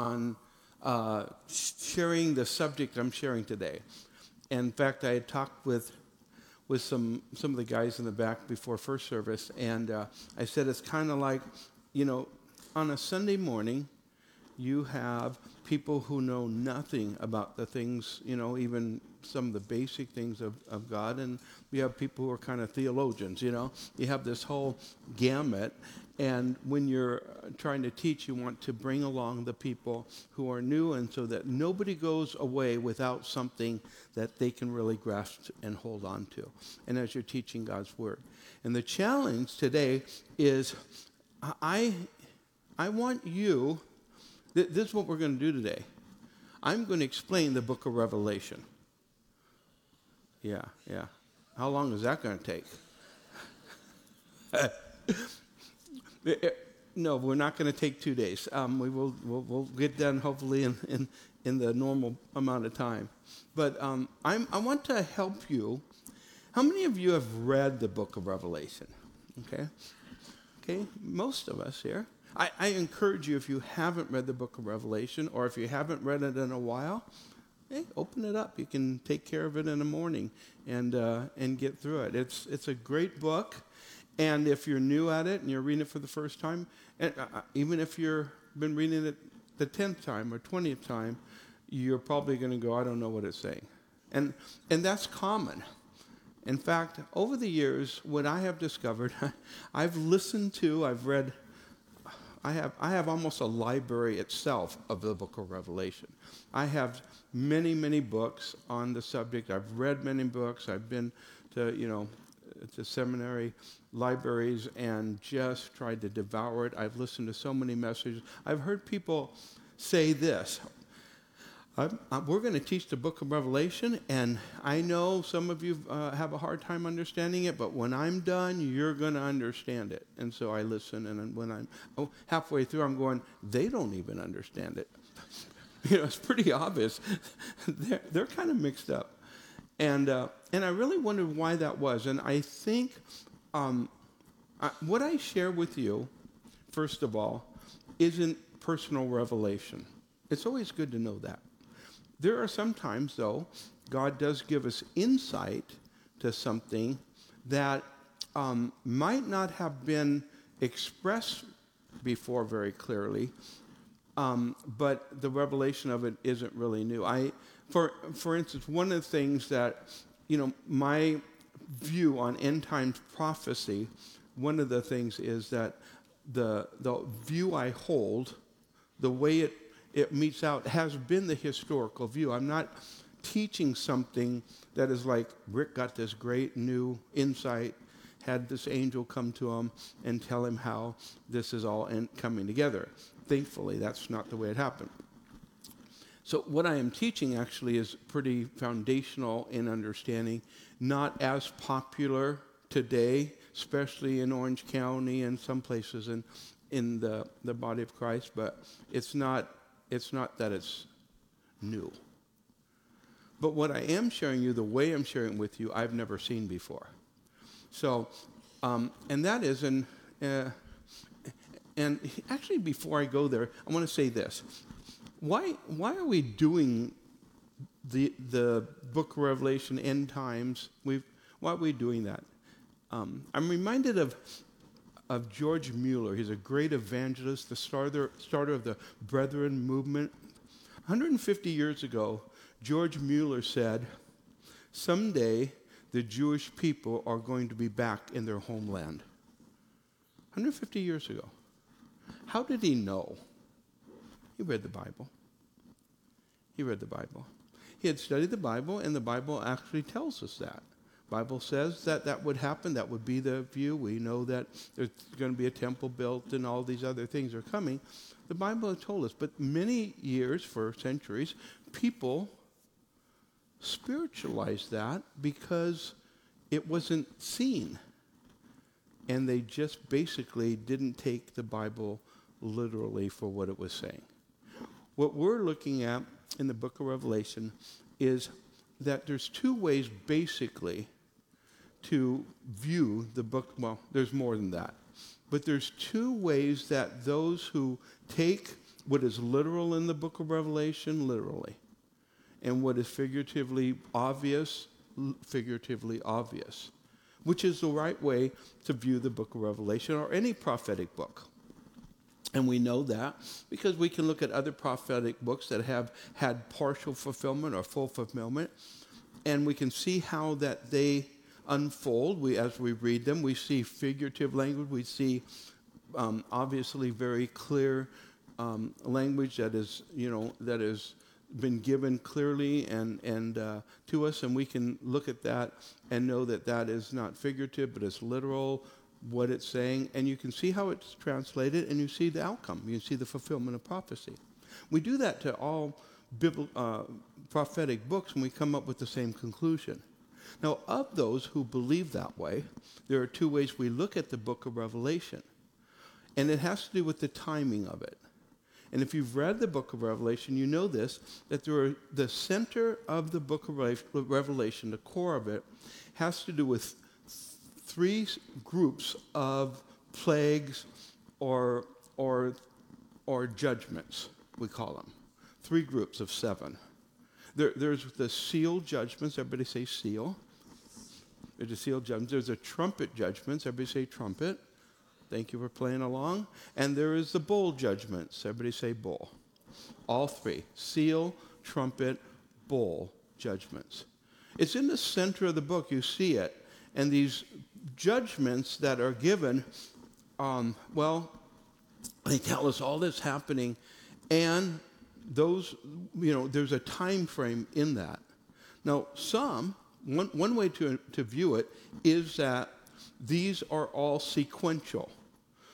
on uh, sharing the subject I'm sharing today. And in fact, I had talked with with some some of the guys in the back before first service, and uh, I said it's kind of like, you know, on a Sunday morning, you have people who know nothing about the things, you know, even some of the basic things of, of God, and you have people who are kind of theologians, you know. You have this whole gamut, and when you're uh, trying to teach, you want to bring along the people who are new, and so that nobody goes away without something that they can really grasp and hold on to. And as you're teaching God's Word. And the challenge today is I, I want you, th- this is what we're going to do today. I'm going to explain the book of Revelation. Yeah, yeah. How long is that going to take? Eh, eh, no, we're not going to take two days. Um, we will we'll, we'll, get done hopefully in, in, in, the normal amount of time. But um, i want to help you. How many of you have read the book of Revelation? Okay. Okay, most of us here. I, I encourage you, if you haven't read the book of Revelation, or if you haven't read it in a while, hey, open it up. You can take care of it in the morning and, uh, and get through it. It's, it's a great book. And if you're new at it and you're reading it for the first time, and uh, uh even if you've been reading it the 10th time or 20th time, you're probably going to go, I don't know what it's saying. And, and that's common. In fact, over the years, what I have discovered, I've listened to, I've read, I have, I have almost a library itself of of Revelation. I have many, many books on the subject. I've read many books. I've been to, you know, to seminary libraries and just tried to devour it. I've listened to so many messages. I've heard people say this. I'm, I'm, we're going to teach the book of Revelation, and I know some of you uh, have a hard time understanding it, but when I'm done, you're going to understand it. And so I listen, and when I'm oh, halfway through, I'm going, they don't even understand it. you know, it's pretty obvious. they're, they're kind of mixed up. And, uh, and I really wondered why that was. And I think um, I, what I share with you, first of all, isn't personal revelation. It's always good to know that. There are sometimes, though, God does give us insight to something that um, might not have been expressed before very clearly, um, but the revelation of it isn't really new. I, for, for instance, one of the things that, you know, my view on end times prophecy, one of the things is that the, the view I hold, the way it, it meets out, has been the historical view. I'm not teaching something that is like Rick got this great new insight, had this angel come to him and tell him how this is all in, coming together. Thankfully, that's not the way it happened. So, what I am teaching actually is pretty foundational in understanding, not as popular today, especially in Orange County and some places in, in the, the body of Christ, but it's not, it's not that it's new. But what I am sharing you, the way I'm sharing with you, I've never seen before. So, um, and that is, and, uh, and actually, before I go there, I want to say this why, why are we doing the, the book of Revelation, end times? We've, why are we doing that? Um, I'm reminded of, of George Mueller. He's a great evangelist, the starter, starter of the Brethren movement. 150 years ago, George Mueller said, Someday the Jewish people are going to be back in their homeland. 150 years ago. How did he know? He read the Bible. He read the Bible. He had studied the Bible, and the Bible actually tells us that. Bible says that that would happen. That would be the view. We know that there's going to be a temple built and all these other things are coming. The Bible has told us. But many years, for centuries, people spiritualized that because it wasn't seen. And they just basically didn't take the Bible literally for what it was saying. What we're looking at in the book of Revelation is that there's two ways basically to view the book. Well, there's more than that. But there's two ways that those who take what is literal in the book of Revelation, literally, and what is figuratively obvious, figuratively obvious, which is the right way to view the book of Revelation or any prophetic book. And we know that because we can look at other prophetic books that have had partial fulfillment or full fulfillment, and we can see how that they unfold. We, as we read them, we see figurative language. We see um, obviously very clear um, language that is, you know, that has been given clearly and and uh, to us, and we can look at that and know that that is not figurative, but it's literal what it's saying, and you can see how it's translated, and you see the outcome. You see the fulfillment of prophecy. We do that to all biblical, uh, prophetic books, and we come up with the same conclusion. Now, of those who believe that way, there are two ways we look at the book of Revelation, and it has to do with the timing of it. And if you've read the book of Revelation, you know this that are, the center of the book of Revelation, the core of it, has to do with three groups of plagues or, or, or judgments, we call them. Three groups of seven. There, there's the seal judgments. Everybody say seal. There's a seal judgments. There's a trumpet judgments. Everybody say trumpet. Thank you for playing along. And there is the bowl judgments. Everybody say bowl. All three seal, trumpet, bowl judgments. It's in the center of the book. You see it. And these judgments that are given, um, well, they tell us all this happening, and those, you know, there's a time frame in that. Now, some, one, one way to, to view it is that these are all sequential.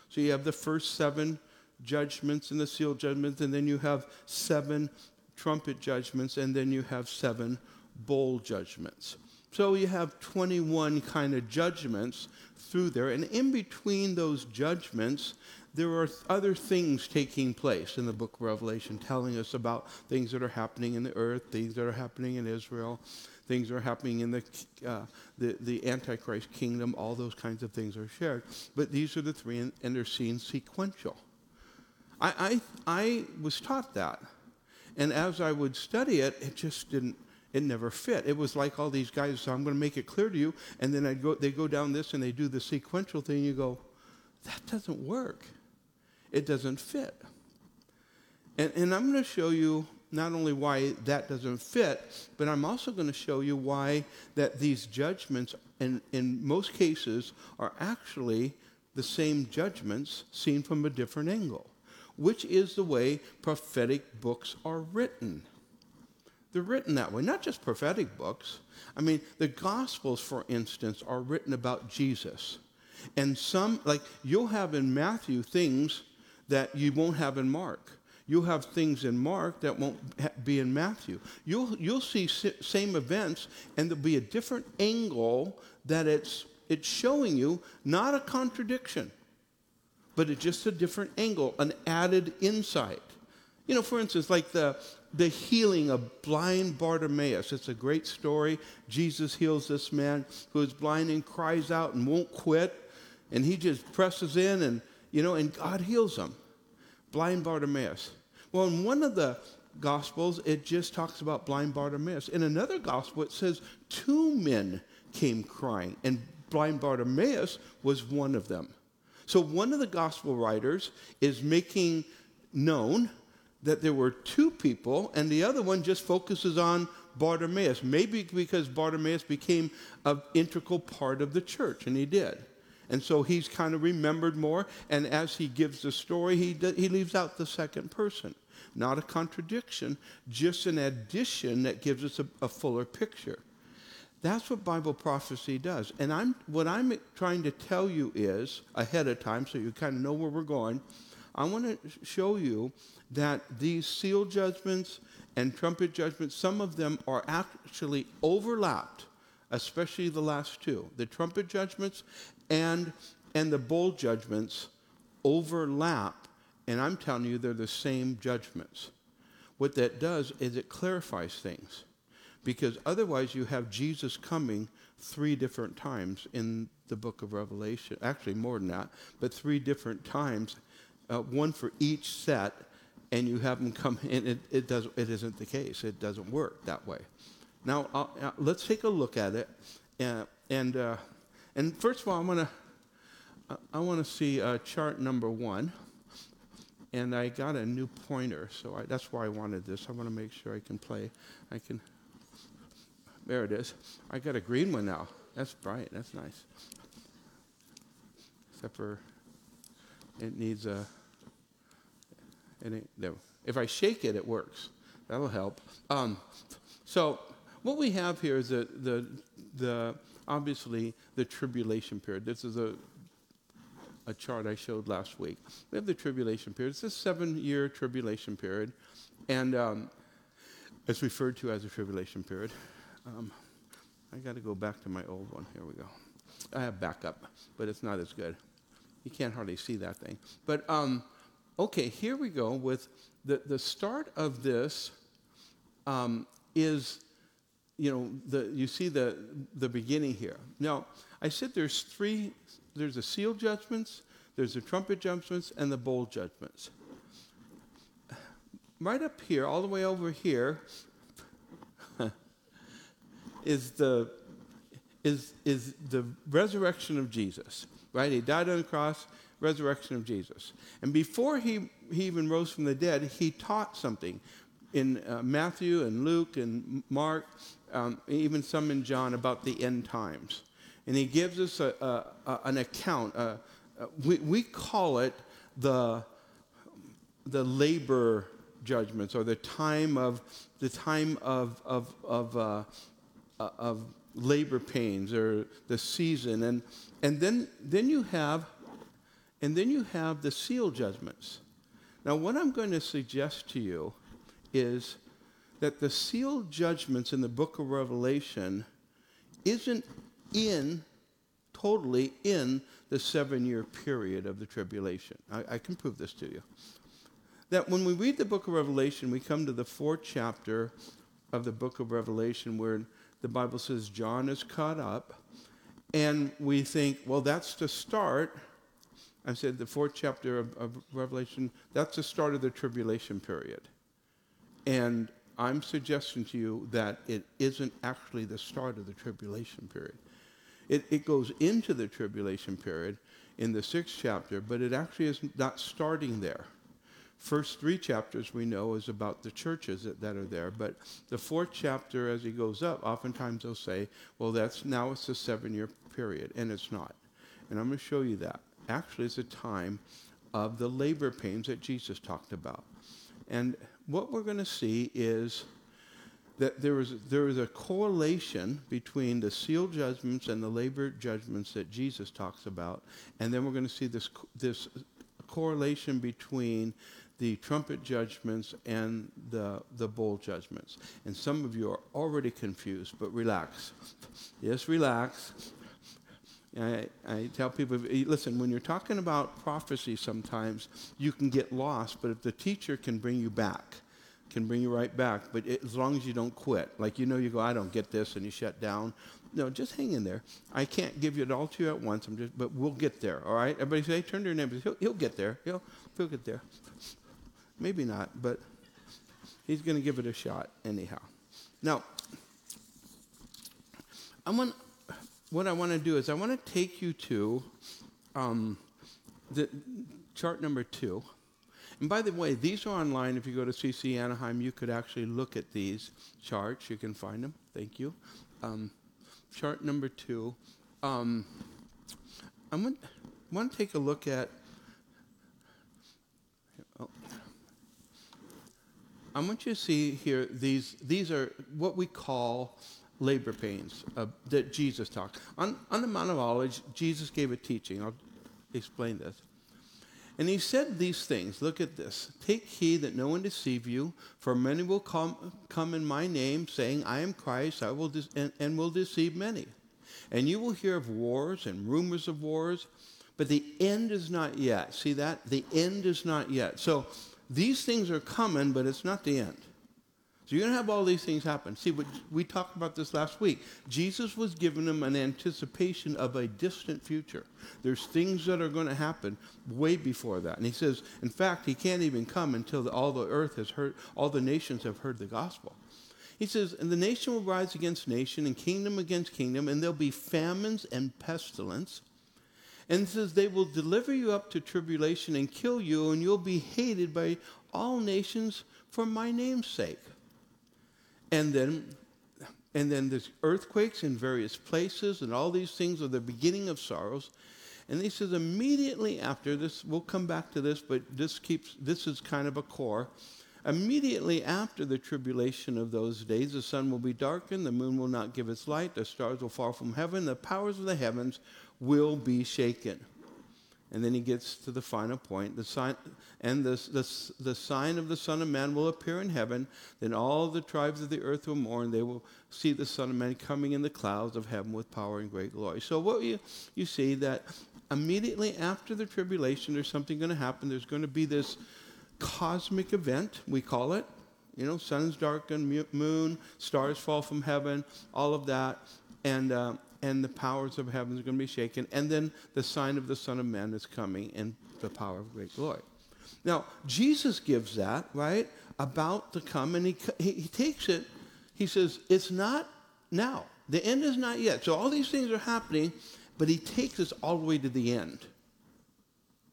So you have the first seven judgments and the seal judgments, and then you have seven trumpet judgments, and then you have seven bowl judgments. So you have 21 kind of judgments through there. And in between those judgments, there are other things taking place in the book of Revelation, telling us about things that are happening in the earth, things that are happening in Israel, things that are happening in the, uh, the, the Antichrist kingdom. All those kinds of things are shared. But these are the three, and, and they're seen sequential. I, I, I was taught that. And as I would study it, it just didn't it never fit. It was like all these guys, so I'm going to make it clear to you. And then I'd go, they go down this and they do the sequential thing. You go, that doesn't work. It doesn't fit. And, and I'm going to show you not only why that doesn't fit, but I'm also going to show you why that these judgments, in, in most cases, are actually the same judgments seen from a different angle, which is the way prophetic books are written. They're written that way, not just prophetic books. I mean, the Gospels, for instance, are written about Jesus. And some, like, you'll have in Matthew things that you won't have in Mark. You'll have things in Mark that won't be in Matthew. You'll, you'll see same events, and there'll be a different angle that it's, it's showing you, not a contradiction, but it's just a different angle, an added insight. You know, for instance, like the, the healing of blind Bartimaeus. It's a great story. Jesus heals this man who is blind and cries out and won't quit. And he just presses in and, you know, and God heals him. Blind Bartimaeus. Well, in one of the Gospels, it just talks about blind Bartimaeus. In another Gospel, it says two men came crying, and blind Bartimaeus was one of them. So one of the Gospel writers is making known that there were two people, and the other one just focuses on Bartimaeus. Maybe because Bartimaeus became an integral part of the church, and he did. And so he's kind of remembered more, and as he gives the story, he, he leaves out the second person. Not a contradiction, just an addition that gives us a, a fuller picture. That's what Bible prophecy does. And I'm, what I'm trying to tell you is, ahead of time, so you kind of know where we're going, I want to show you that these seal judgments and trumpet judgments, some of them are actually overlapped, especially the last two. The trumpet judgments and, and the bowl judgments overlap, and I'm telling you they're the same judgments. What that does is it clarifies things. Because otherwise, you have Jesus coming three different times in the book of Revelation. Actually, more than that, but three different times, uh, one for each set and you have them come in, it, it, does, it isn't the case. It doesn't work that way. Now, uh, uh, let's take a look at it. Uh, and, uh, and first of all, I'm gonna, I want to see uh, chart number one. And I got a new pointer, so I, that's why I wanted this. I want to make sure I can play. I can. There it is. I got a green one now. That's bright. That's nice. Except for it needs a. It no. If I shake it, it works. That'll help. Um, so what we have here is the, the, the obviously the tribulation period. This is a a chart I showed last week. We have the tribulation period. It's a seven-year tribulation period, and um, it's referred to as a tribulation period. Um, I got to go back to my old one. Here we go. I have backup, but it's not as good. You can't hardly see that thing. But um, okay, here we go with the the start of this um, is, you know, the you see the the beginning here. Now I said there's three. There's the seal judgments, there's the trumpet judgments, and the bowl judgments. Right up here, all the way over here, is the is is the resurrection of Jesus. Right? He died on the cross, resurrection of Jesus. And before he, he even rose from the dead, he taught something in uh, Matthew and Luke and Mark, um, even some in John about the end times. And he gives us a, a, a, an account. Uh, we, we call it the, the labor judgments or the time of, the time of, of, of, uh, uh of labor pains or the season. And, and then, then you have and then you have the seal judgments. Now, what I'm going to suggest to you is that the sealed judgments in the book of Revelation isn't in, totally in the seven year period of the tribulation. I, I, can prove this to you. That when we read the book of Revelation, we come to the fourth chapter of the book of Revelation where the Bible says John is caught up, and we think, well, that's the start. I said the fourth chapter of, of Revelation, that's the start of the tribulation period. And I'm suggesting to you that it isn't actually the start of the tribulation period. It, it goes into the tribulation period in the sixth chapter, but it actually is not starting there. First three chapters we know is about the churches that, that are there, but the fourth chapter, as he goes up, oftentimes they'll say, well, that's now it's a seven year period, and it's not. And I'm going to show you that. Actually, it's a time of the labor pains that Jesus talked about. And what we're going to see is that there is, there is a correlation between the seal judgments and the labor judgments that Jesus talks about. And then we're going to see this, this correlation between the trumpet judgments and the, the bowl judgments. And some of you are already confused, but relax. Yes, relax. I, I, tell people, eh, listen, when you're talking about prophecy, sometimes you can get lost, but if the teacher can bring you back, can bring you right back, but it, as long as you don't quit. Like, you know, you go, I don't get this, and you shut down. No, just hang in there. I can't give it all to you at once, I'm just, but we'll get there, all right? Everybody say, turn to your neighbor. He'll, he'll get there. He'll, he'll get there. Maybe not, but he's going to give it a shot anyhow. Now, I want, what I want to do is I want to take you to um, the chart number two. And by the way, these are online. If you go to CC Anaheim, you could actually look at these charts. You can find them. Thank you. Um, chart number two. Um, I want, want to take a look at. Oh. I want you to see here these. These are what we call labor pains uh, that Jesus talked. On, on the Mount of Olives, Jesus gave a teaching. I'll explain this. And he said these things. Look at this. Take heed that no one deceive you, for many will come, come in my name, saying, I am Christ, I will and, and will deceive many. And you will hear of wars and rumors of wars, but the end is not yet. See that? The end is not yet. So these things are coming, but it's not the end. So you're going to have all these things happen. See, we talked about this last week. Jesus was giving them an anticipation of a distant future. There's things that are going to happen way before that. And he says, in fact, he can't even come until all the earth has heard, all the nations have heard the gospel. He says, and the nation will rise against nation and kingdom against kingdom, and there'll be famines and pestilence. And he says, they will deliver you up to tribulation and kill you, and you'll be hated by all nations for my name's sake. And then, and then there's earthquakes in various places, and all these things are the beginning of sorrows. And he says immediately after this, we'll come back to this, but this keeps this is kind of a core. Immediately after the tribulation of those days, the sun will be darkened, the moon will not give its light, the stars will fall from heaven, the powers of the heavens will be shaken. And then he gets to the final point. The sign, and the, the, the sign of the Son of Man will appear in heaven. Then all the tribes of the earth will mourn. They will see the Son of Man coming in the clouds of heaven with power and great glory. So what you, you see that immediately after the tribulation, there's something going to happen. There's going to be this cosmic event, we call it. You know, suns darken, moon, stars fall from heaven, all of that. And, uh, and the powers of heaven are going to be shaken. And then the sign of the Son of Man is coming and the power of great glory. Now, Jesus gives that, right, about to come, and he, he, he takes it, he says, it's not now. The end is not yet. So all these things are happening, but he takes us all the way to the end,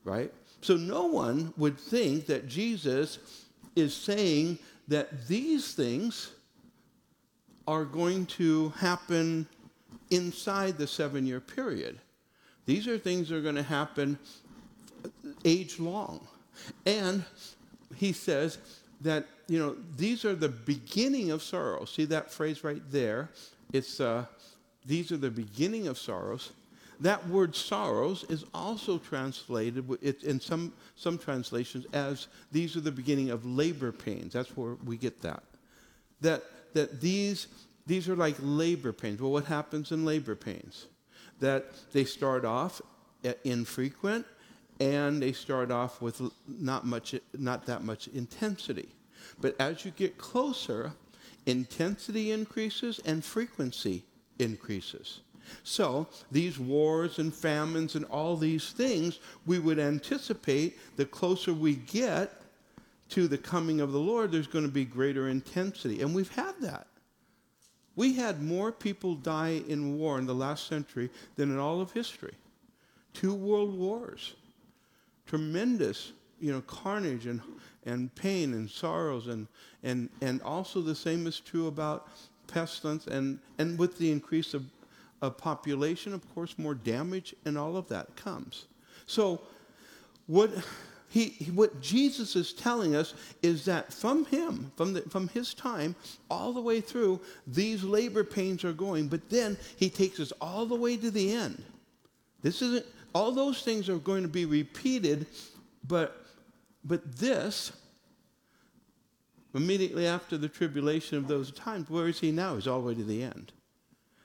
right? So no one would think that Jesus is saying that these things are going to happen inside the seven year period. These are things that are going to happen age long. And he says that, you know, these are the beginning of sorrow. See that phrase right there? It's, uh, these are the beginning of sorrows. That word sorrows is also translated in some, some translations as these are the beginning of labor pains. That's where we get that. That, that these these are like labor pains. Well, what happens in labor pains? That they start off infrequent and they start off with not much not that much intensity. But as you get closer, intensity increases and frequency increases. So, these wars and famines and all these things, we would anticipate the closer we get to the coming of the Lord, there's going to be greater intensity. And we've had that. We had more people die in war in the last century than in all of history. Two world wars. Tremendous, you know, carnage and, and pain and sorrows and, and, and also the same is true about pestilence and, and with the increase of, of population, of course, more damage and all of that comes. So what he, what Jesus is telling us is that from him, from, the, from his time, all the way through, these labor pains are going, but then he takes us all the way to the end. This isn't, all those things are going to be repeated, but, but this, immediately after the tribulation of those times, where is he now? He's all the way to the end.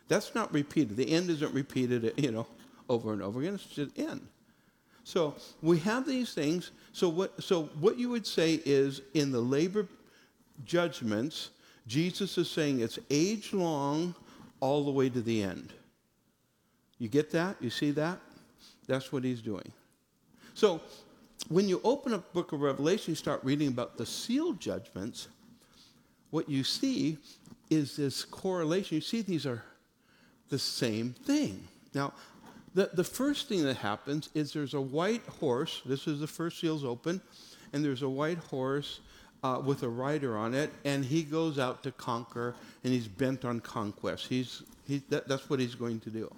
That's not repeated. The end isn't repeated, you know, over and over again. It's just end. So we have these things. So what, so what you would say is in the labor judgments, Jesus is saying it's age long all the way to the end. You get that? You see that? That's what he's doing. So when you open up book of Revelation, you start reading about the sealed judgments, what you see is this correlation. You see these are the same thing. Now, the, the first thing that happens is there's a white horse. This is the first seal's open, and there's a white horse uh, with a rider on it, and he goes out to conquer, and he's bent on conquest. He's, he, that, that's what he's going to do.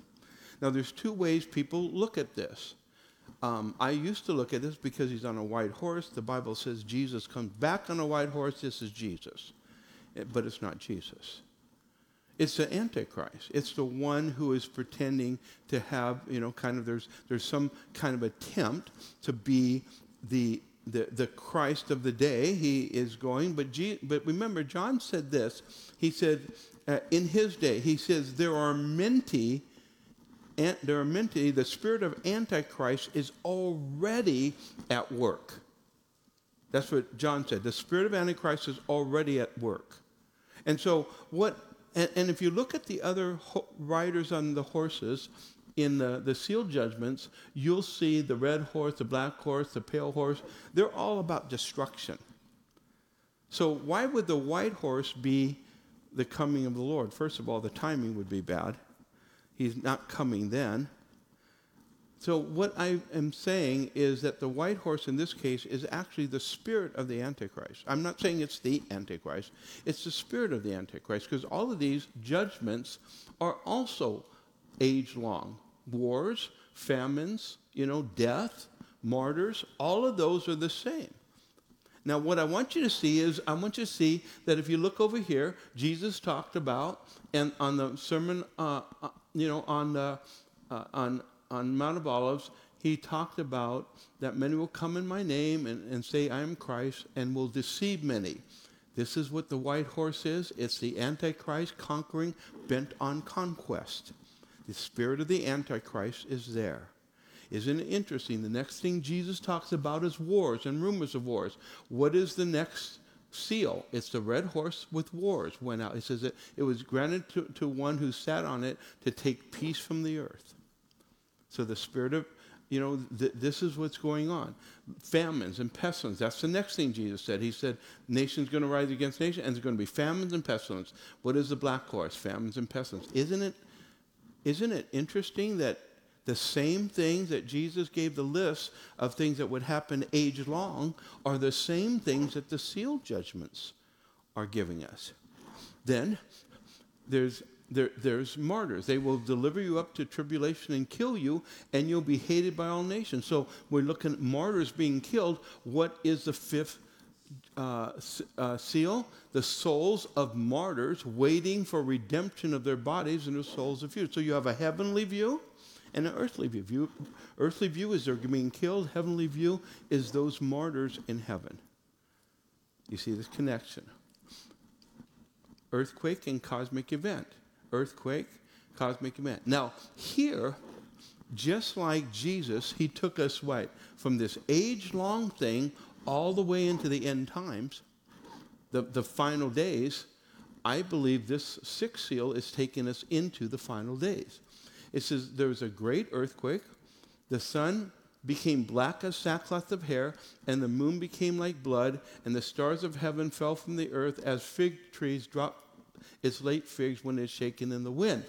Now, there's two ways people look at this. Um, I used to look at this because he's on a white horse. The Bible says Jesus comes back on a white horse. This is Jesus. It, but it's not Jesus. It's the Antichrist. It's the one who is pretending to have, you know, kind of there's there's some kind of attempt to be the the, the Christ of the day. He is going, but G, but remember, John said this. He said uh, in his day, he says there are many. And there are many. The spirit of Antichrist is already at work. That's what John said. The spirit of Antichrist is already at work. And so, what, and, and if you look at the other ho- riders on the horses in the, the seal judgments, you'll see the red horse, the black horse, the pale horse. They're all about destruction. So, why would the white horse be the coming of the Lord? First of all, the timing would be bad. He's not coming then. So, what I am saying is that the white horse in this case is actually the spirit of the Antichrist. I'm not saying it's the Antichrist, it's the spirit of the Antichrist, because all of these judgments are also age long wars, famines, you know, death, martyrs, all of those are the same. Now, what I want you to see is, I want you to see that if you look over here, Jesus talked about, and on the sermon, uh, uh, you know, on the, uh, on on Mount of Olives, he talked about that many will come in my name and, and say, I am Christ, and will deceive many. This is what the white horse is it's the Antichrist conquering, bent on conquest. The spirit of the Antichrist is there. Isn't it interesting? The next thing Jesus talks about is wars and rumors of wars. What is the next seal? It's the red horse with wars went out. He says that it was granted to, to one who sat on it to take peace from the earth. So the spirit of, you know, th- this is what's going on. Famines and pestilence. That's the next thing Jesus said. He said, nation's going to rise against nation, and there's going to be famines and pestilence. What is the black horse? Famines and pestilence. Isn't it, isn't it interesting that the same things that Jesus gave the list of things that would happen age long are the same things that the seal judgments are giving us? Then there's there, there's martyrs. They will deliver you up to tribulation and kill you, and you'll be hated by all nations. So we're looking at martyrs being killed. What is the fifth uh, uh, seal? The souls of martyrs waiting for redemption of their bodies and their souls of you. So you have a heavenly view and an earthly view. view. Earthly view is they're being killed. Heavenly view is those martyrs in heaven. You see this connection. Earthquake and cosmic event earthquake, cosmic event. Now, here, just like Jesus, he took us what? From this age long thing all the way into the end times, the, the final days. I believe this sixth seal is taking us into the final days. It says there was a great earthquake, the sun became black as sackcloth of hair, and the moon became like blood, and the stars of heaven fell from the earth as fig trees drop its late figs when it's shaken in the wind.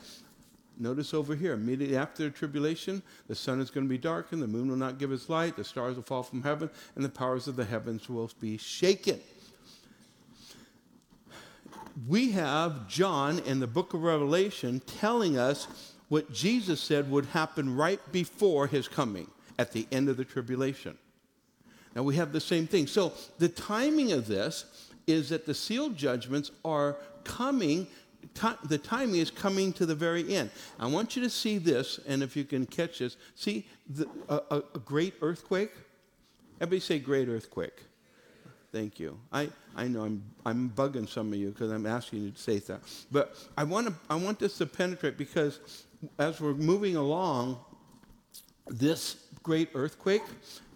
Notice over here, immediately after the tribulation, the sun is going to be darkened, the moon will not give its light, the stars will fall from heaven, and the powers of the heavens will be shaken. We have John in the book of Revelation telling us what Jesus said would happen right before his coming at the end of the tribulation. Now we have the same thing. So the timing of this is that the sealed judgments are coming, the timing is coming to the very end. I want you to see this, and if you can catch this, see the, a, a, great earthquake? Everybody say great earthquake. Thank you. I, I know I'm, I'm bugging some of you because I'm asking you to say that. But I want, to, I want this to penetrate because as we're moving along, this great earthquake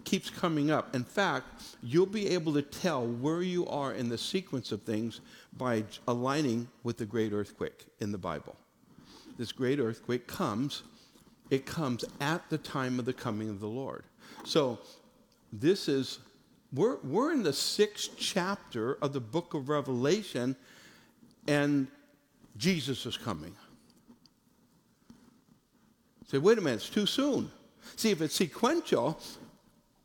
keeps coming up. In fact, you'll be able to tell where you are in the sequence of things by aligning with the great earthquake in the Bible. This great earthquake comes, it comes at the time of the coming of the Lord. So this is, we're, we're in the sixth chapter of the book of Revelation, and Jesus is coming. Say, wait a minute, it's too soon. See, if it's sequential,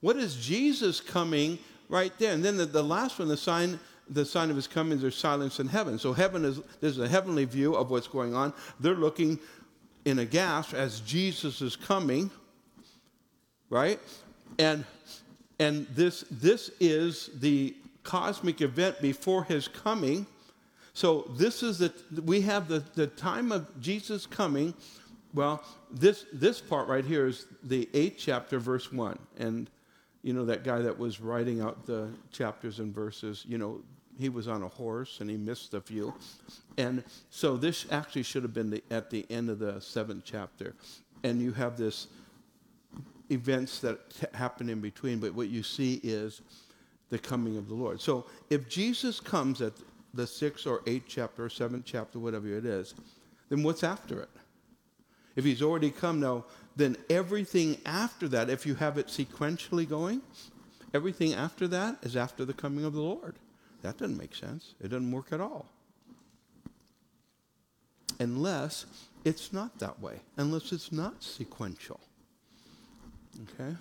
what is Jesus coming right there? And then the, the last one, the sign, the sign of his coming is there's silence in heaven. So heaven is there's a heavenly view of what's going on. They're looking in a gasp as Jesus is coming, right? And and this this is the cosmic event before his coming. So this is the we have the, the time of Jesus coming. Well, this this part right here is the eighth chapter, verse one. And you know, that guy that was writing out the chapters and verses, you know, he was on a horse and he missed a few. And so this actually should have been the, at the end of the seventh chapter. And you have this events that t- happen in between, but what you see is the coming of the Lord. So if Jesus comes at the sixth or eighth chapter or seventh chapter, whatever it is, then what's after it? If he's already come now, then everything after that, if you have it sequentially going, everything after that is after the coming of the Lord. That doesn't make sense. It doesn't work at all. Unless it's not that way, unless it's not sequential. Okay?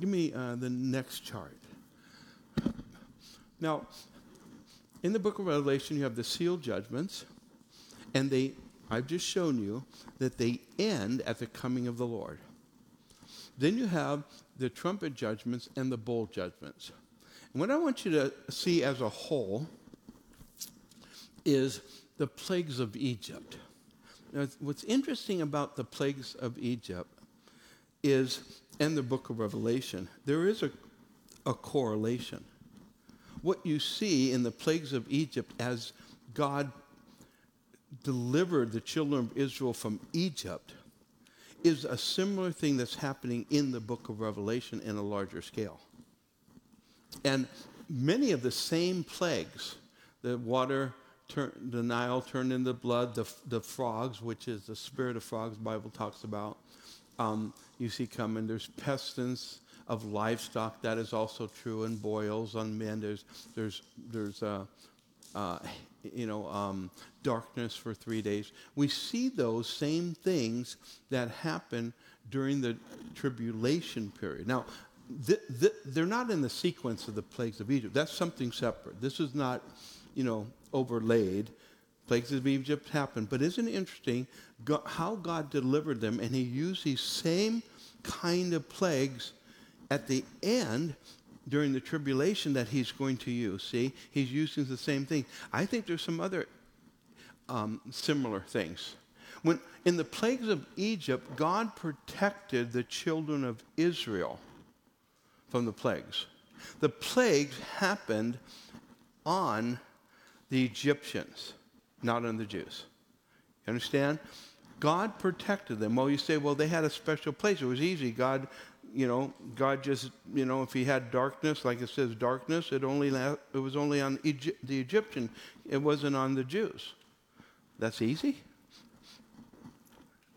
Give me uh, the next chart. Now, in the book of Revelation, you have the sealed judgments, and they, I've just shown you that they end at the coming of the Lord. Then you have the trumpet judgments and the bowl judgments. And what I want you to see as a whole is the plagues of Egypt. Now, what's interesting about the plagues of Egypt is, in the book of Revelation, there is a, a correlation. What you see in the plagues of Egypt as God delivered the children of Israel from Egypt is a similar thing that's happening in the book of Revelation in a larger scale. And many of the same plagues, the water, turn, the Nile turned into blood, the, the frogs, which is the spirit of frogs, Bible talks about, um, you see coming. There's pestilence of livestock, that is also true, and boils on men. There's, there's, there's uh, uh, you know, um, darkness for three days. We see those same things that happen during the tribulation period. Now, th- th- they're not in the sequence of the plagues of Egypt. That's something separate. This is not, you know, overlaid. Plagues of Egypt happened. But isn't it interesting how God delivered them and he used these same kind of plagues at the end during the tribulation that he's going to use. See, he's using the same thing. I think there's some other um, similar things. When in the plagues of Egypt, God protected the children of Israel from the plagues. The plagues happened on the Egyptians, not on the Jews. You understand? God protected them. Well, you say, well, they had a special place. It was easy. God you know, God just, you know, if he had darkness, like it says darkness, it only it was only on Egypt, the Egyptian. It wasn't on the Jews. That's easy.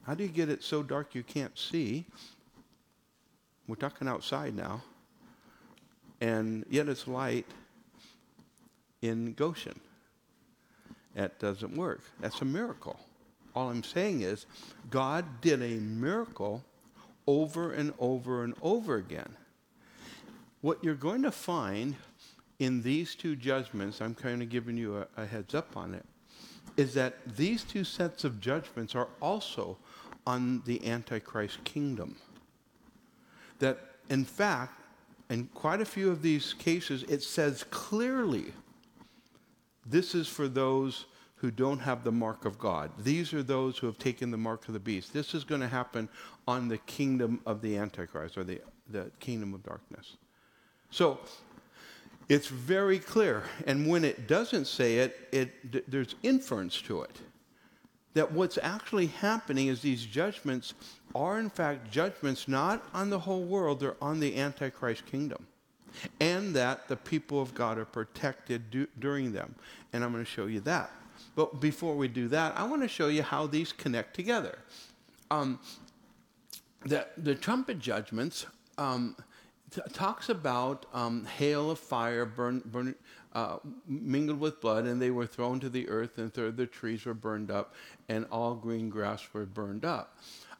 How do you get it so dark you can't see? We're talking outside now. And yet it's light in Goshen. That doesn't work. That's a miracle. All I'm saying is God did a miracle over and over and over again. What you're going to find in these two judgments, I'm kind of giving you a, a heads up on it, is that these two sets of judgments are also on the Antichrist kingdom. That, in fact, in quite a few of these cases, it says clearly this is for those who don't have the mark of God. These are those who have taken the mark of the beast. This is going to happen on the kingdom of the Antichrist or the, the kingdom of darkness. So it's very clear. And when it doesn't say it, it there's inference to it. That what's actually happening is these judgments are, in fact, judgments not on the whole world, they're on the Antichrist kingdom. And that the people of God are protected during them. And I'm going to show you that. But before we do that, I want to show you how these connect together. Um, the, the trumpet judgments um, t- talks about um, hail of fire burn, burn, uh, mingled with blood, and they were thrown to the earth, and third the trees were burned up, and all green grass were burned up.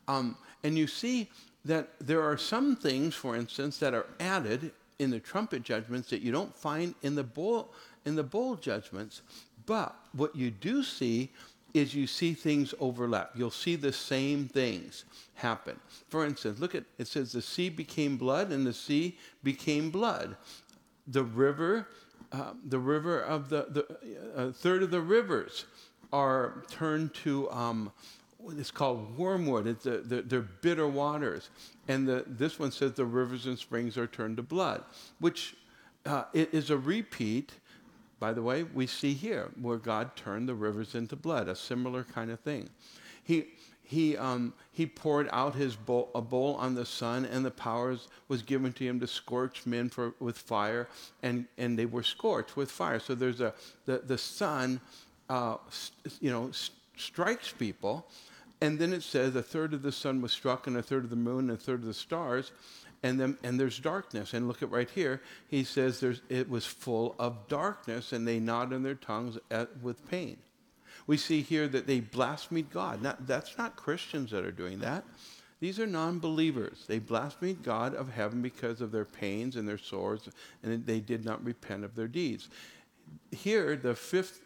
Um, and you see that there are some things, for instance, that are added in the trumpet judgments that you don't find in the bowl in the bowl judgments but what you do see is you see things overlap. You'll see the same things happen. For instance, look at it says the sea became blood and the sea became blood. The river, uh, the river of the, the uh, third of the rivers are turned to um, it's called wormwood. It's a, they're, they're, bitter waters. And the, this one says the rivers and springs are turned to blood, which uh, is a repeat by the way, we see here where God turned the rivers into blood, a similar kind of thing. He, he, um, he poured out his bowl, a bowl on the sun, and the powers was given to him to scorch men for, with fire, and, and they were scorched with fire. So there's a the, the sun, uh, you know, strikes people, and then it says a third of the sun was struck, and a third of the moon, and a third of the stars, and then and there's darkness. And look at right here. He says there's it was full of darkness, and they gnawed in their tongues at, with pain. We see here that they blasphemed God. That's not Christians that are doing that. These are non believers. They blasphemed God of heaven because of their pains and their sores, and they did not repent of their deeds. Here, the fifth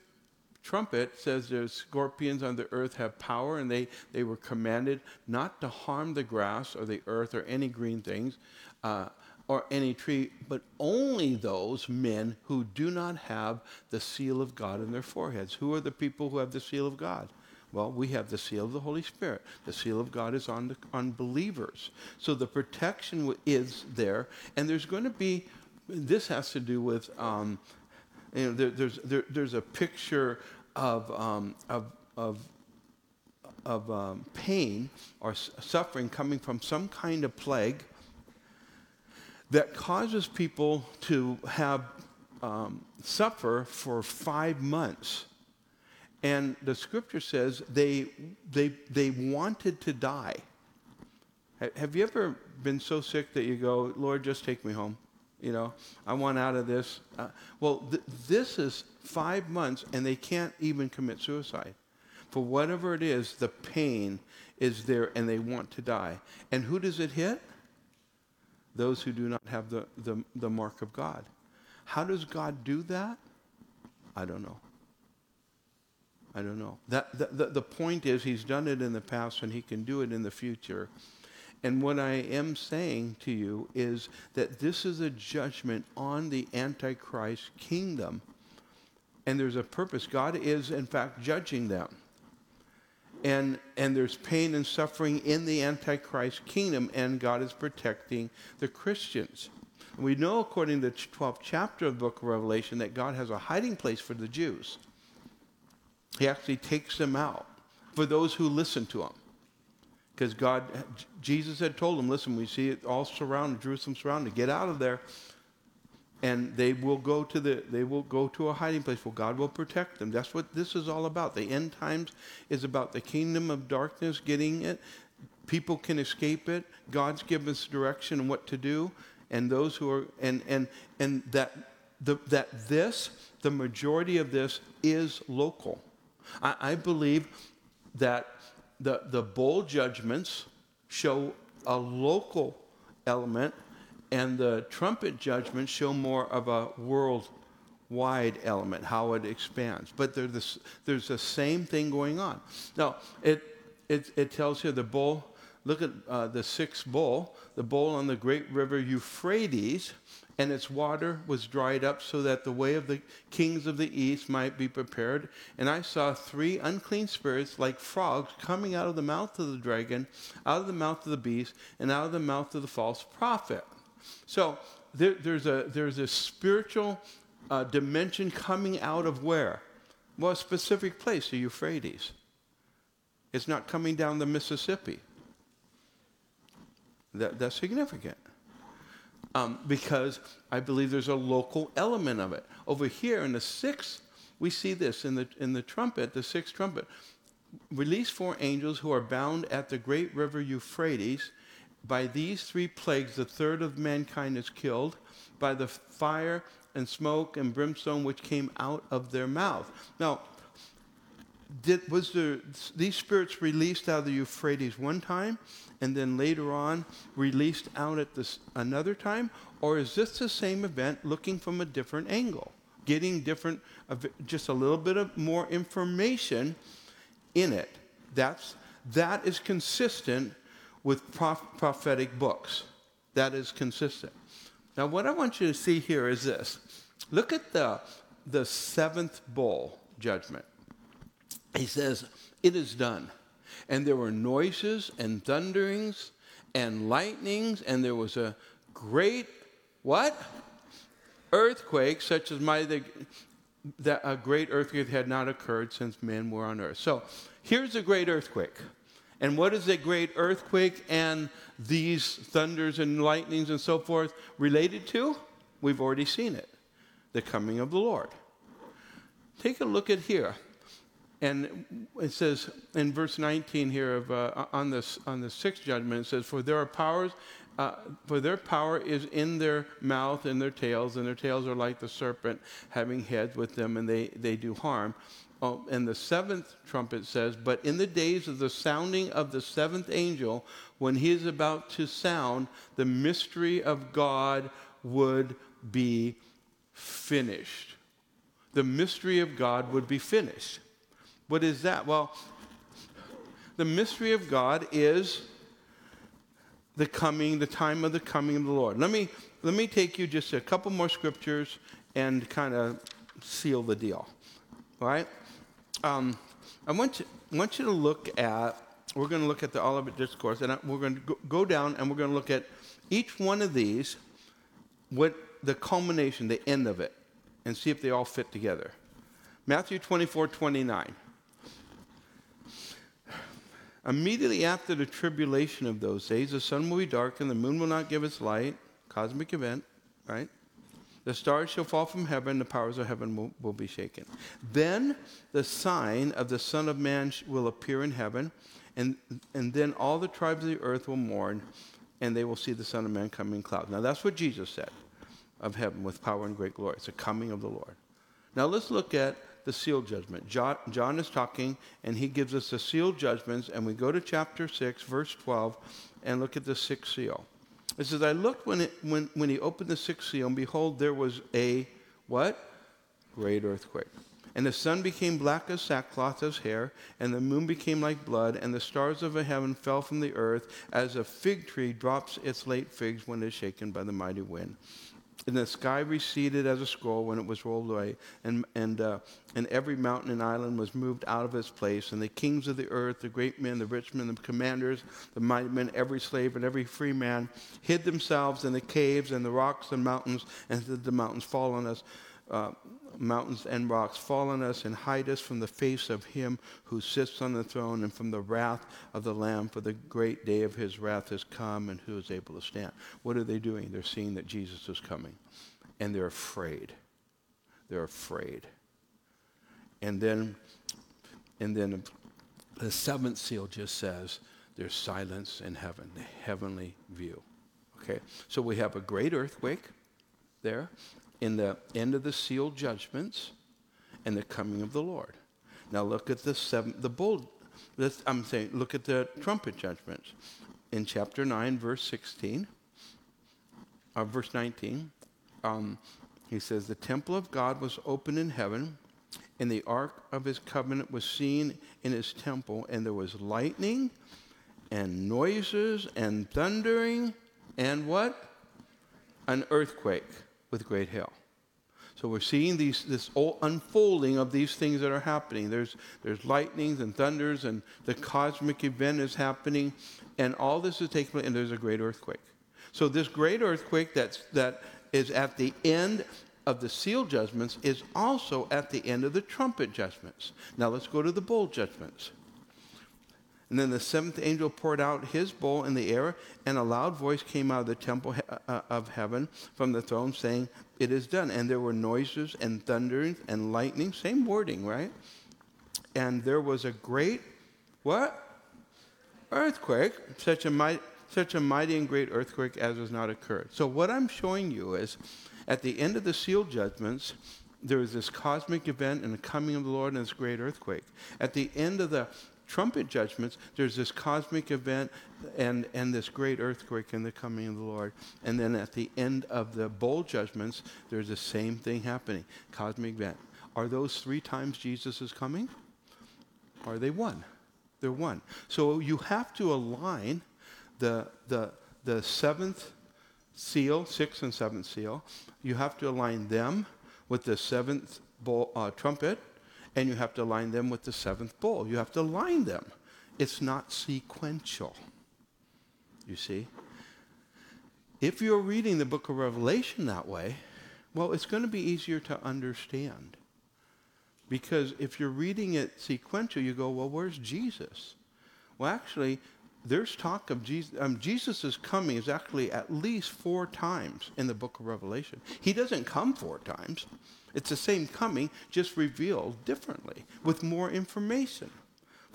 trumpet says the scorpions on the earth have power, and they, they were commanded not to harm the grass or the earth or any green things. Uh, or any tree, but only those men who do not have the seal of God in their foreheads. Who are the people who have the seal of God? Well, we have the seal of the Holy Spirit. The seal of God is on, the, on believers. So the protection is there, and there's going to be, this has to do with, um, you know, there, there's, there, there's a picture of, um, of, of, of um, pain or suffering coming from some kind of plague that causes people to have um, suffer for five months. And the scripture says they, they, they wanted to die. Have you ever been so sick that you go, Lord, just take me home? You know, I want out of this. Uh, well, th- this is five months, and they can't even commit suicide. For whatever it is, the pain is there, and they want to die. And who does it hit? those who do not have the, the, the mark of God. How does God do that? I don't know. I don't know. That, the, the, the point is, he's done it in the past and he can do it in the future. And what I am saying to you is that this is a judgment on the Antichrist kingdom. And there's a purpose. God is, in fact, judging them and, and there's pain and suffering in the Antichrist kingdom, and God is protecting the Christians. We know, according to the 12th chapter of the book of Revelation, that God has a hiding place for the Jews. He actually takes them out for those who listen to him. Because God, Jesus had told them, listen, we see it all surrounded, Jerusalem surrounded, get out of there and they will go to the they will go to a hiding place where God will protect them. That's what this is all about. The end times is about the kingdom of darkness getting it. People can escape it. God's given us direction and what to do. And those who are and and and that the, that this the majority of this is local. I, I believe that the the bowl judgments show a local element and the trumpet judgments show more of a worldwide element, how it expands. But there's, there's the same thing going on. Now, it, it, it tells here the bowl, look at uh, the sixth bowl, the bowl on the great river Euphrates, and its water was dried up so that the way of the kings of the east might be prepared. And I saw three unclean spirits like frogs coming out of the mouth of the dragon, out of the mouth of the beast, and out of the mouth of the false prophet. So there, there's, a, there's a spiritual uh, dimension coming out of where? Well, a specific place, the Euphrates. It's not coming down the Mississippi. That, that's significant. Um, because I believe there's a local element of it. Over here in the sixth, we see this in the, in the trumpet, the sixth trumpet. Release four angels who are bound at the great river Euphrates by these three plagues, the third of mankind is killed by the fire and smoke and brimstone which came out of their mouth. Now, did, was there, these spirits released out of the Euphrates one time and then later on released out at this another time? Or is this the same event looking from a different angle? Getting different, just a little bit of more information in it. That's, that is consistent with prof- prophetic books. That is consistent. Now, what I want you to see here is this look at the, the seventh bowl judgment. He says, It is done. And there were noises and thunderings and lightnings, and there was a great, what? Earthquake, such as my, the, that a great earthquake had not occurred since men were on earth. So here's a great earthquake And what is a great earthquake and these thunders and lightnings and so forth related to? We've already seen it the coming of the Lord. Take a look at here. And it says in verse 19 here of, uh, on, this, on the sixth judgment, it says, For there are powers, uh, for their power is in their mouth and their tails, and their tails are like the serpent, having heads with them, and they, they do harm. Oh, and the seventh trumpet says, But in the days of the sounding of the seventh angel, when he is about to sound, the mystery of God would be finished. The mystery of God would be finished. What is that? Well, the mystery of God is the coming, the time of the coming of the Lord. Let me, let me take you just a couple more scriptures and kind of seal the deal. All right? Um, I want you, want you to look at, we're going to look at the Olivet Discourse, and we're going to go down and we're going to look at each one of these, what the culmination, the end of it, and see if they all fit together. Matthew 24, 29. Immediately after the tribulation of those days, the sun will be darkened, the moon will not give its light, cosmic event, right? The stars shall fall from heaven, the powers of heaven will, will be shaken. Then the sign of the Son of Man will appear in heaven, and, and then all the tribes of the earth will mourn, and they will see the Son of Man coming in clouds. Now that's what Jesus said of heaven with power and great glory. It's the coming of the Lord. Now let's look at the seal judgment. John, John, is talking, and he gives us the seal judgments, and we go to chapter 6, verse 12, and look at the sixth seal. It says, I looked when, it, when, when he opened the sixth seal, and behold, there was a what? Great earthquake. And the sun became black as sackcloth as hair, and the moon became like blood, and the stars of the heaven fell from the earth, as a fig tree drops its late figs when it is shaken by the mighty wind. And the sky receded as a scroll when it was rolled away, and, and, uh, and every mountain and island was moved out of its place. And the kings of the earth, the great men, the rich men, the commanders, the mighty men, every slave and every free man, hid themselves in the caves and the rocks and mountains, and The mountains fall on us. Uh, mountains and rocks fall on us and hide us from the face of him who sits on the throne and from the wrath of the Lamb, for the great day of his wrath has come, and who is able to stand? What are they doing? They're seeing that Jesus is coming, and they're afraid. They're afraid. And then, and then the seventh seal just says there's silence in heaven, the heavenly view. Okay, so we have a great earthquake there in the end of the sealed judgments and the coming of the Lord. Now look at the seven, the bowl. I'm saying, look at the trumpet judgments in chapter nine, verse sixteen, or uh, verse nineteen. Um, he says, "The temple of God was open in heaven, and the ark of His covenant was seen in His temple, and there was lightning, and noises, and thundering, and what? An earthquake." With great hail. So we're seeing these, this unfolding of these things that are happening. There's, there's lightnings and thunders, and the cosmic event is happening, and all this is taking place, and there's a great earthquake. So this great earthquake that's, that is at the end of the seal judgments is also at the end of the trumpet judgments. Now let's go to the bowl judgments. And then the seventh angel poured out his bowl in the air, and a loud voice came out of the temple uh, uh, of heaven from the throne, saying, It is done. And there were noises and thunderings and lightning, same wording, right? And there was a great, what? Earthquake, such a mighty, such a mighty and great earthquake as has not occurred. So, what I'm showing you is at the end of the seal judgments, there is this cosmic event and the coming of the Lord and this great earthquake. At the end of the trumpet judgments, there's this cosmic event and, and this great earthquake in the coming of the Lord. And then at the end of the bowl judgments, there's the same thing happening cosmic event. Are those three times Jesus is coming? Are they one? They're one. So you have to align the, the, the seventh seal, sixth and seventh seal, you have to align them with the seventh bowl, uh, trumpet and you have to align them with the seventh bowl. You have to align them. It's not sequential. You see? If you're reading the book of Revelation that way, well, it's going to be easier to understand. Because if you're reading it sequential, you go, well, where's Jesus? Well, actually, there's talk of Jesus. Um, Jesus' coming is actually at least four times in the book of Revelation. He doesn't come four times. It's the same coming, just revealed differently with more information.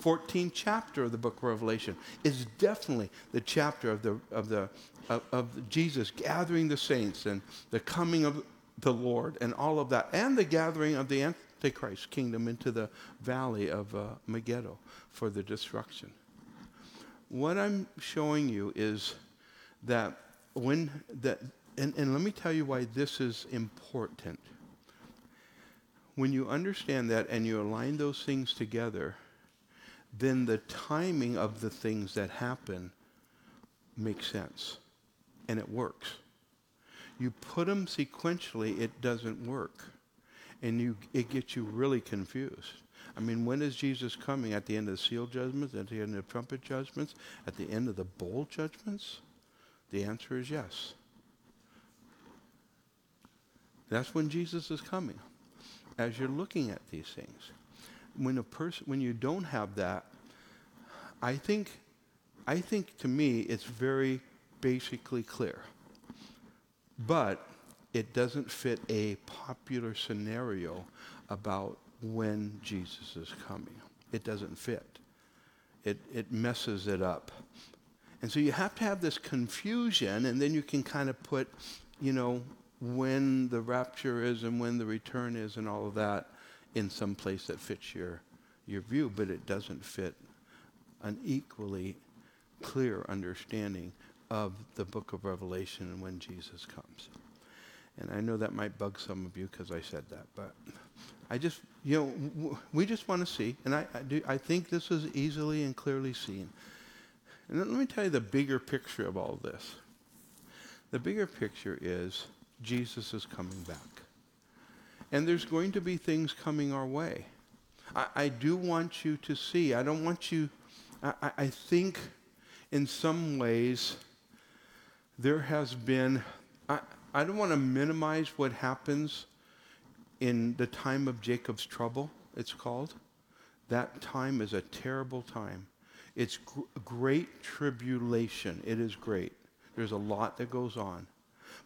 14th chapter of the book of Revelation is definitely the chapter of the of the of, of Jesus gathering the saints and the coming of the Lord and all of that, and the gathering of the Antichrist kingdom into the valley of uh, Megiddo for the destruction. What I'm showing you is that when that, and, and let me tell you why this is important. When you understand that and you align those things together, then the timing of the things that happen makes sense and it works. You put them sequentially, it doesn't work. And you, it gets you really confused. I mean, when is Jesus coming? At the end of the seal judgments? At the end of the trumpet judgments? At the end of the bowl judgments? The answer is yes. That's when Jesus is coming. As you're looking at these things, when a person, when you don't have that, I think, I think to me it's very basically clear. But it doesn't fit a popular scenario about when Jesus is coming. It doesn't fit. It, it messes it up. And so you have to have this confusion, and then you can kind of put, you know, when the rapture is and when the return is and all of that in some place that fits your, your view, but it doesn't fit an equally clear understanding of the book of Revelation and when Jesus comes. And I know that might bug some of you because I said that, but I just, you know, we just want to see, and I, I, do, I think this is easily and clearly seen. And let me tell you the bigger picture of all this. The bigger picture is Jesus is coming back. And there's going to be things coming our way. I, I do want you to see, I don't want you, I, I think in some ways there has been, I, I don't want to minimize what happens in the time of Jacob's trouble, it's called. That time is a terrible time. It's gr- great tribulation. It is great. There's a lot that goes on.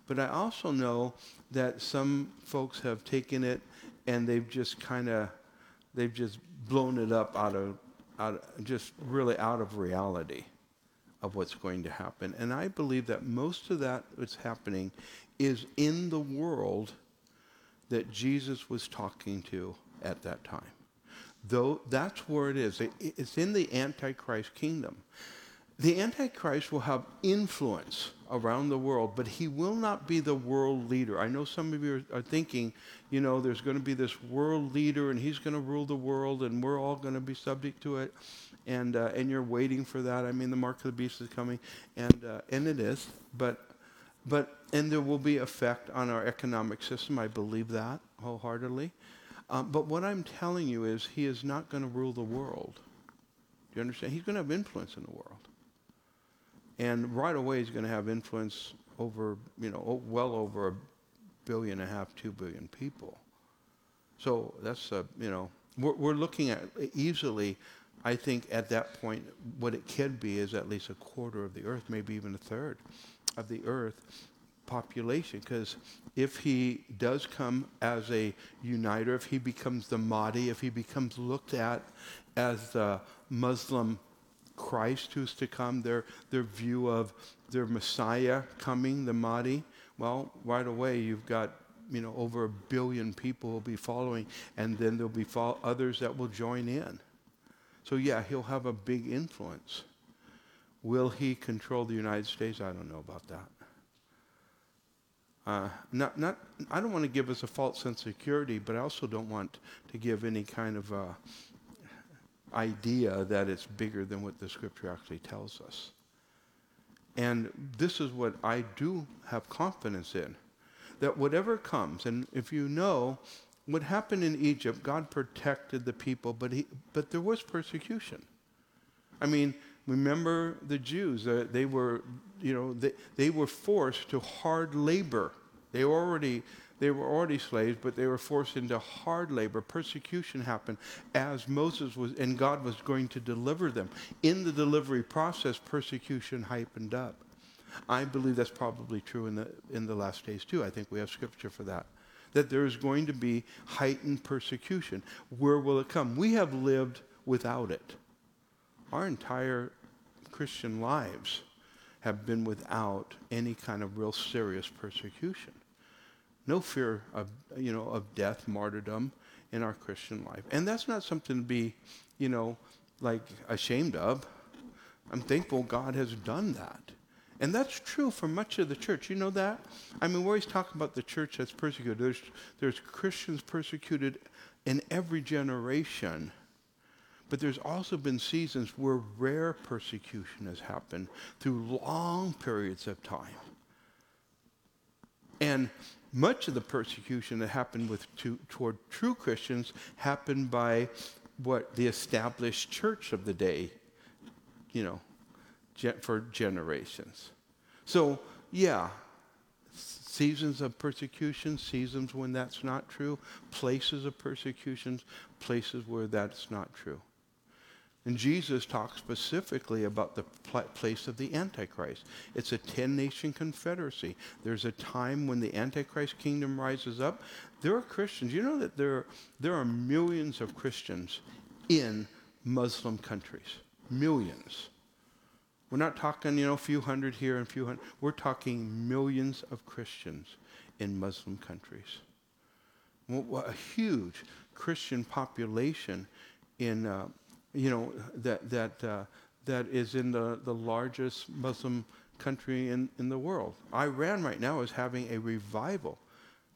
But I also know that some folks have taken it and they've just kind of, they've just blown it up out of, out of, just really out of reality of what's going to happen. And I believe that most of that that's happening is in the world that Jesus was talking to at that time. Though that's where it is. It's in the Antichrist kingdom. The Antichrist will have influence around the world, but he will not be the world leader. I know some of you are, are thinking, you know, there's going to be this world leader and he's going to rule the world and we're all going to be subject to it and uh, and you're waiting for that. I mean, the mark of the beast is coming, and uh, and it is, but but and there will be effect on our economic system. I believe that wholeheartedly. Um, but what I'm telling you is, he is not going to rule the world. Do you understand? He's going to have influence in the world, and right away he's going to have influence over you know well over a billion and a half, two billion people. So that's uh, you know we're, we're looking at easily I think at that point, what it could be is at least a quarter of the earth, maybe even a third of the earth population. Because if he does come as a uniter, if he becomes the Mahdi, if he becomes looked at as the Muslim Christ who's to come, their, their view of their Messiah coming, the Mahdi, well, right away you've got you know over a billion people will be following, and then there'll be fo- others that will join in. So, yeah, he'll have a big influence. Will he control the United States? I don't know about that. Uh, not, not, I don't want to give us a false sense of security, but I also don't want to give any kind of uh, idea that it's bigger than what the scripture actually tells us. And this is what I do have confidence in that whatever comes, and if you know, what happened in Egypt, God protected the people, but, he, but there was persecution. I mean, remember the Jews, uh, they were, you know, they, they were forced to hard labor. They were already They were already slaves, but they were forced into hard labor. Persecution happened as Moses was, and God was going to deliver them. In the delivery process, persecution heightened up. I believe that's probably true in the, in the last days too. I think we have scripture for that. That there is going to be heightened persecution. Where will it come? We have lived without it. Our entire Christian lives have been without any kind of real serious persecution no fear of, you know, of death, martyrdom in our Christian life. And that's not something to be, you know, like ashamed of. I'm thankful God has done that. And that's true for much of the church. You know that? I mean, we always talk about the church that's persecuted. There's, there's Christians persecuted in every generation. But there's also been seasons where rare persecution has happened through long periods of time. And much of the persecution that happened with to, toward true Christians happened by what the established church of the day, you know, for generations. So, yeah, seasons of persecution, seasons when that's not true, places of persecutions, places where that's not true. And Jesus talks specifically about the pl- place of the Antichrist. It's a 10 nation confederacy. There's a time when the Antichrist kingdom rises up. There are Christians. You know that there, there are millions of Christians in Muslim countries. Millions. We're not talking, you know, a few hundred here and a few hundred. We're talking millions of Christians in Muslim countries. A huge Christian population in. Uh, you know, that, that, uh, that is in the, the largest Muslim country in, in the world. Iran right now is having a revival.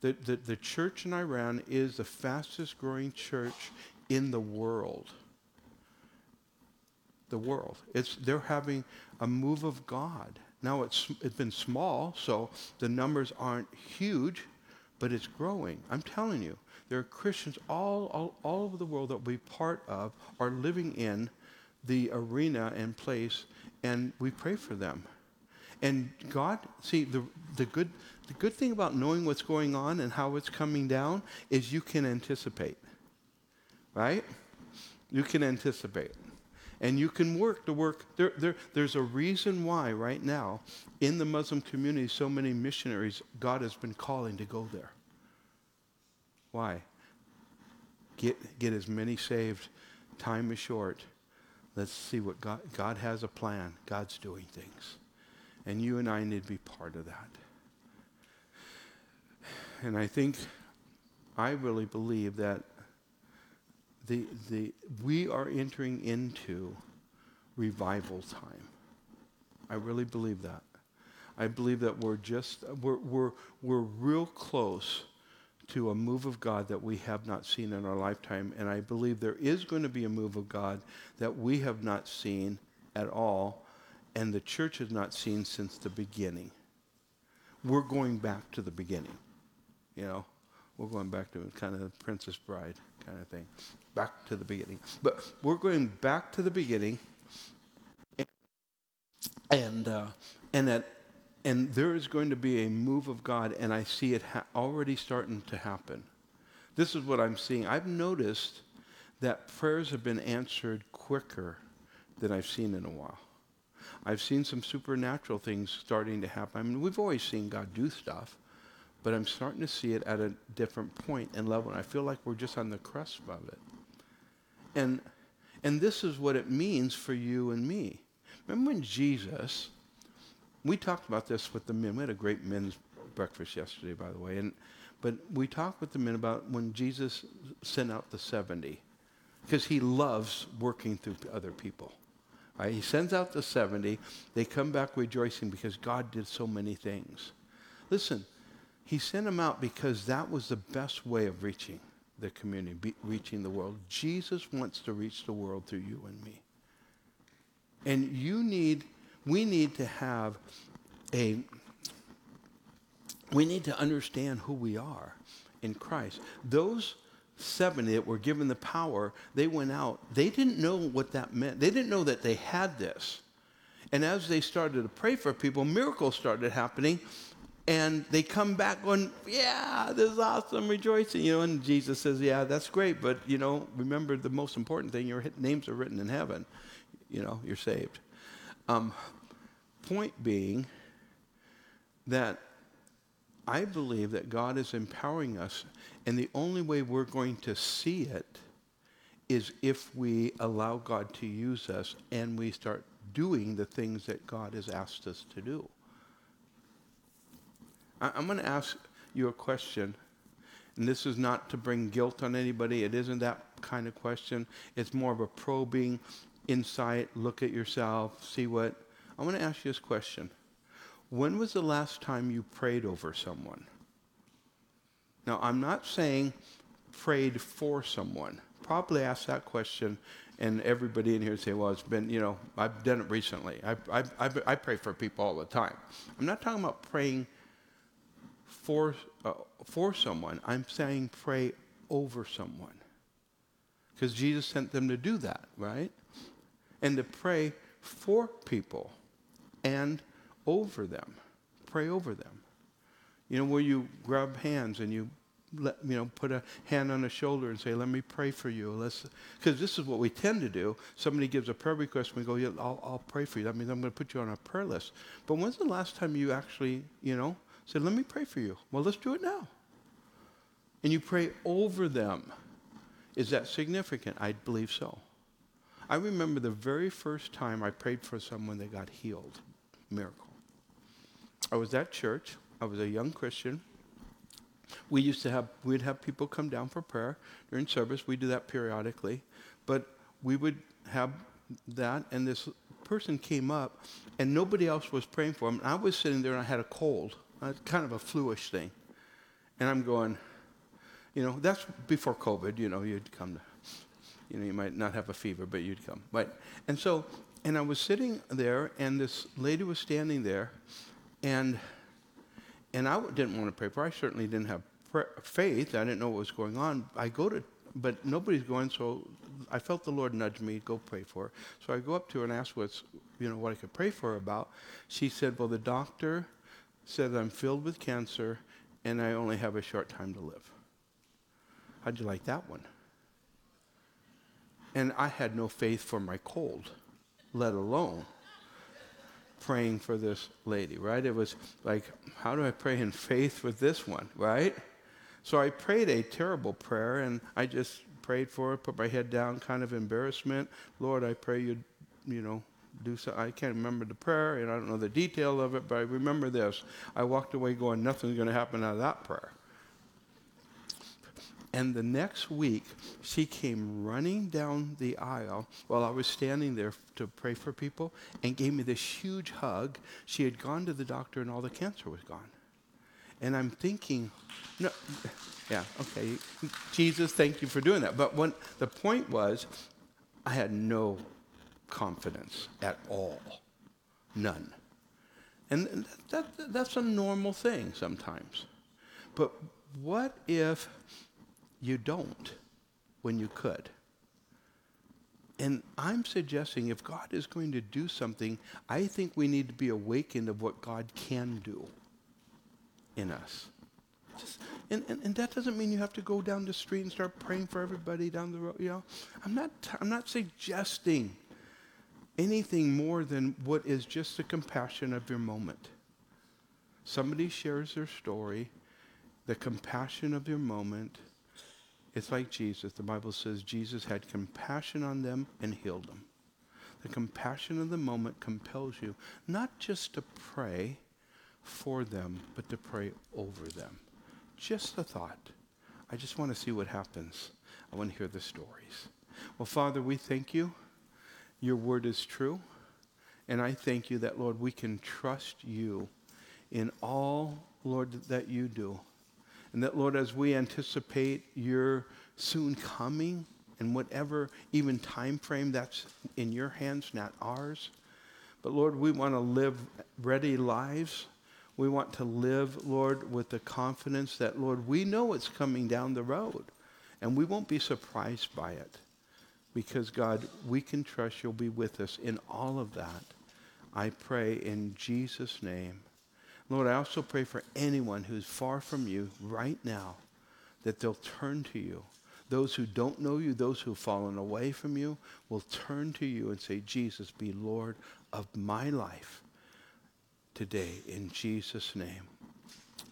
The, the, the church in Iran is the fastest growing church in the world. The world. It's, they're having a move of God. Now it's, it's been small, so the numbers aren't huge, but it's growing. I'm telling you. There are Christians all, all, all over the world that we part of are living in the arena and place, and we pray for them. And God, see, the, the, good, the good thing about knowing what's going on and how it's coming down is you can anticipate. Right? You can anticipate. And you can work the work. There, there, there's a reason why, right now, in the Muslim community, so many missionaries God has been calling to go there. Why? Get, get as many saved. Time is short. Let's see what God, God has a plan. God's doing things. And you and I need to be part of that. And I think, I really believe that the, the, we are entering into revival time. I really believe that. I believe that we're just, we're, we're, we're real close to a move of God that we have not seen in our lifetime. And I believe there is going to be a move of God that we have not seen at all, and the church has not seen since the beginning. We're going back to the beginning. You know, we're going back to kind of the Princess Bride kind of thing. Back to the beginning. But we're going back to the beginning. And, uh, and at and there is going to be a move of God, and I see it ha- already starting to happen. This is what I'm seeing. I've noticed that prayers have been answered quicker than I've seen in a while. I've seen some supernatural things starting to happen. I mean, we've always seen God do stuff, but I'm starting to see it at a different point and level, and I feel like we're just on the cusp of it. And, and this is what it means for you and me. Remember when Jesus we talked about this with the men. We had a great men's breakfast yesterday, by the way. And, but we talked with the men about when Jesus sent out the 70, because he loves working through other people. Right? He sends out the 70. They come back rejoicing because God did so many things. Listen, he sent them out because that was the best way of reaching the community, be, reaching the world. Jesus wants to reach the world through you and me. And you need we need to have a, we need to understand who we are in Christ. Those 70 that were given the power, they went out. They didn't know what that meant. They didn't know that they had this. And as they started to pray for people, miracles started happening. and they come back going, yeah, this is awesome, rejoicing, you know, and Jesus says, yeah, that's great, but, you know, remember the most important thing, your names are written in heaven. You know, you're saved. Um, point being that I believe that God is empowering us, and the only way we're going to see it is if we allow God to use us and we start doing the things that God has asked us to do. I, am going to ask you a question, and this is not to bring guilt on anybody. It isn't that kind of question. It's more of a probing, insight, look at yourself, see what. I want to ask you this question. When was the last time you prayed over someone? Now, I'm not saying prayed for someone. Probably ask that question, and everybody in here say, well, it's been, you know, I've done it recently. I, I, I, I pray for people all the time. I'm not talking about praying for, uh, for someone. I'm saying pray over someone. Because Jesus sent them to do that, right? And to pray for people and over them. Pray over them. You know, where you grab hands and you let, you know, put a hand on a shoulder and say, let me pray for you. Let's, because this is what we tend to do. Somebody gives a prayer request and we go, yeah, I'll, I'll pray for you. That means I'm going to put you on a prayer list. But when's the last time you actually, you know, said, let me pray for you? Well, let's do it now. And you pray over them. Is that significant? I believe so. I remember the very first time I prayed for someone that got healed. Miracle. I was at church. I was a young Christian. We used to have, we'd have people come down for prayer during service. We do that periodically. But we would have that, and this person came up, and nobody else was praying for him. And I was sitting there, and I had a cold, kind of a fluish thing. And I'm going, you know, that's before COVID, you know, you'd come to, you know, you might not have a fever, but you'd come. But, and so, and I was sitting there, and this lady was standing there, and and I didn't want to pray for. I certainly didn't have faith. I didn't know what was going on. I go to, but nobody's going, so I felt the Lord nudge me, to go pray for her. So I go up to her and ask what's, you know, what I could pray for her about. She said, well, the doctor said I'm filled with cancer and I only have a short time to live. How'd you like that one? And I had no faith for my cold, let alone praying for this lady, right? It was like, how do I pray in faith with this one, right? So I prayed a terrible prayer and I just prayed for it, put my head down, kind of embarrassment. Lord, I pray you, you know, do so. I can't remember the prayer and I don't know the detail of it, but I remember this. I walked away going, nothing's going to happen out of that prayer. And the next week, she came running down the aisle while I was standing there to pray for people and gave me this huge hug. She had gone to the doctor and all the cancer was gone. And I'm thinking, no, yeah, okay, Jesus, thank you for doing that. But when the point was, I had no confidence at all, none. And that, that, that's a normal thing sometimes. But what if you don't when you could. And I'm suggesting if God is going to do something, I think we need to be awakened of what God can do in us. Just, and, and, and that doesn't mean you have to go down the street and start praying for everybody down the road. You know, I'm not, I'm not suggesting anything more than what is just the compassion of your moment. Somebody shares their story, the compassion of your moment, it's like Jesus. The Bible says Jesus had compassion on them and healed them. The compassion of the moment compels you not just to pray for them, but to pray over them. Just a thought. I just want to see what happens. I want to hear the stories. Well, Father, we thank you. Your word is true. And I thank you that, Lord, we can trust you in all, Lord, that you do. And that, Lord, as we anticipate your soon coming and whatever even time frame that's in your hands, not ours. But Lord, we want to live ready lives. We want to live, Lord, with the confidence that, Lord, we know it's coming down the road. And we won't be surprised by it. Because, God, we can trust you'll be with us in all of that. I pray in Jesus' name. Lord, I also pray for anyone who's far from you right now that they'll turn to you. Those who don't know you, those who've fallen away from you, will turn to you and say, Jesus, be Lord of my life today. In Jesus' name,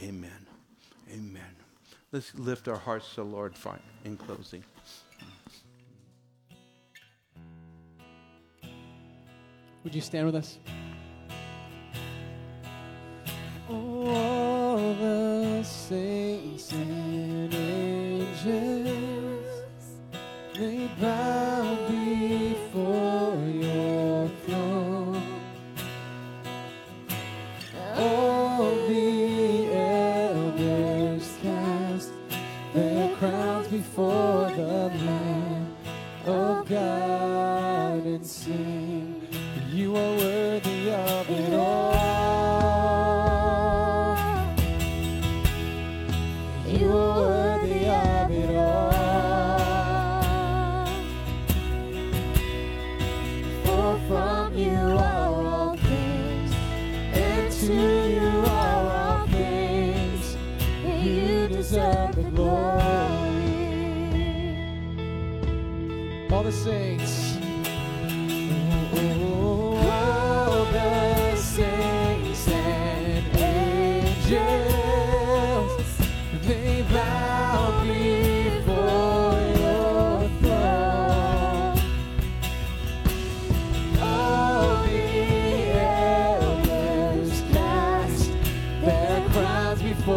amen. Amen. Let's lift our hearts to the Lord in closing. Would you stand with us? all the saints and angels they bow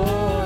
Oh.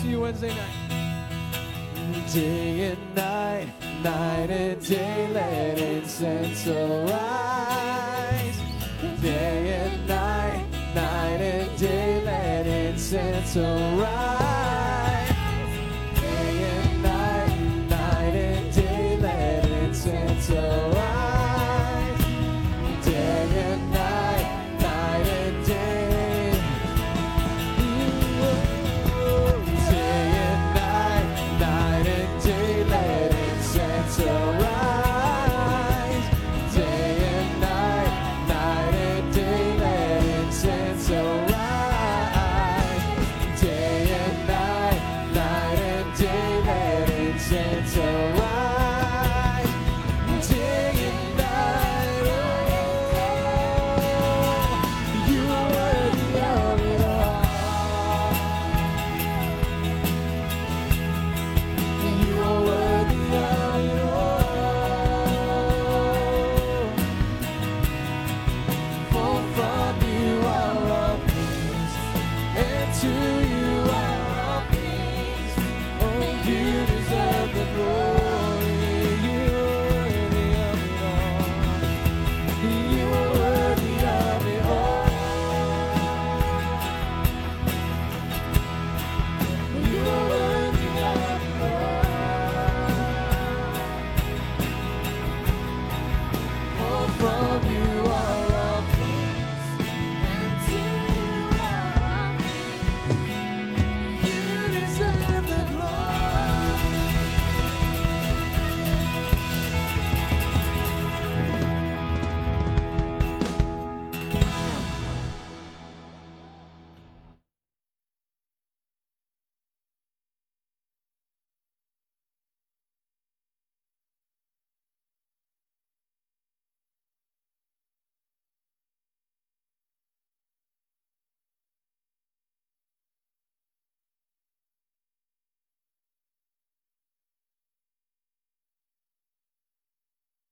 See you Wednesday night.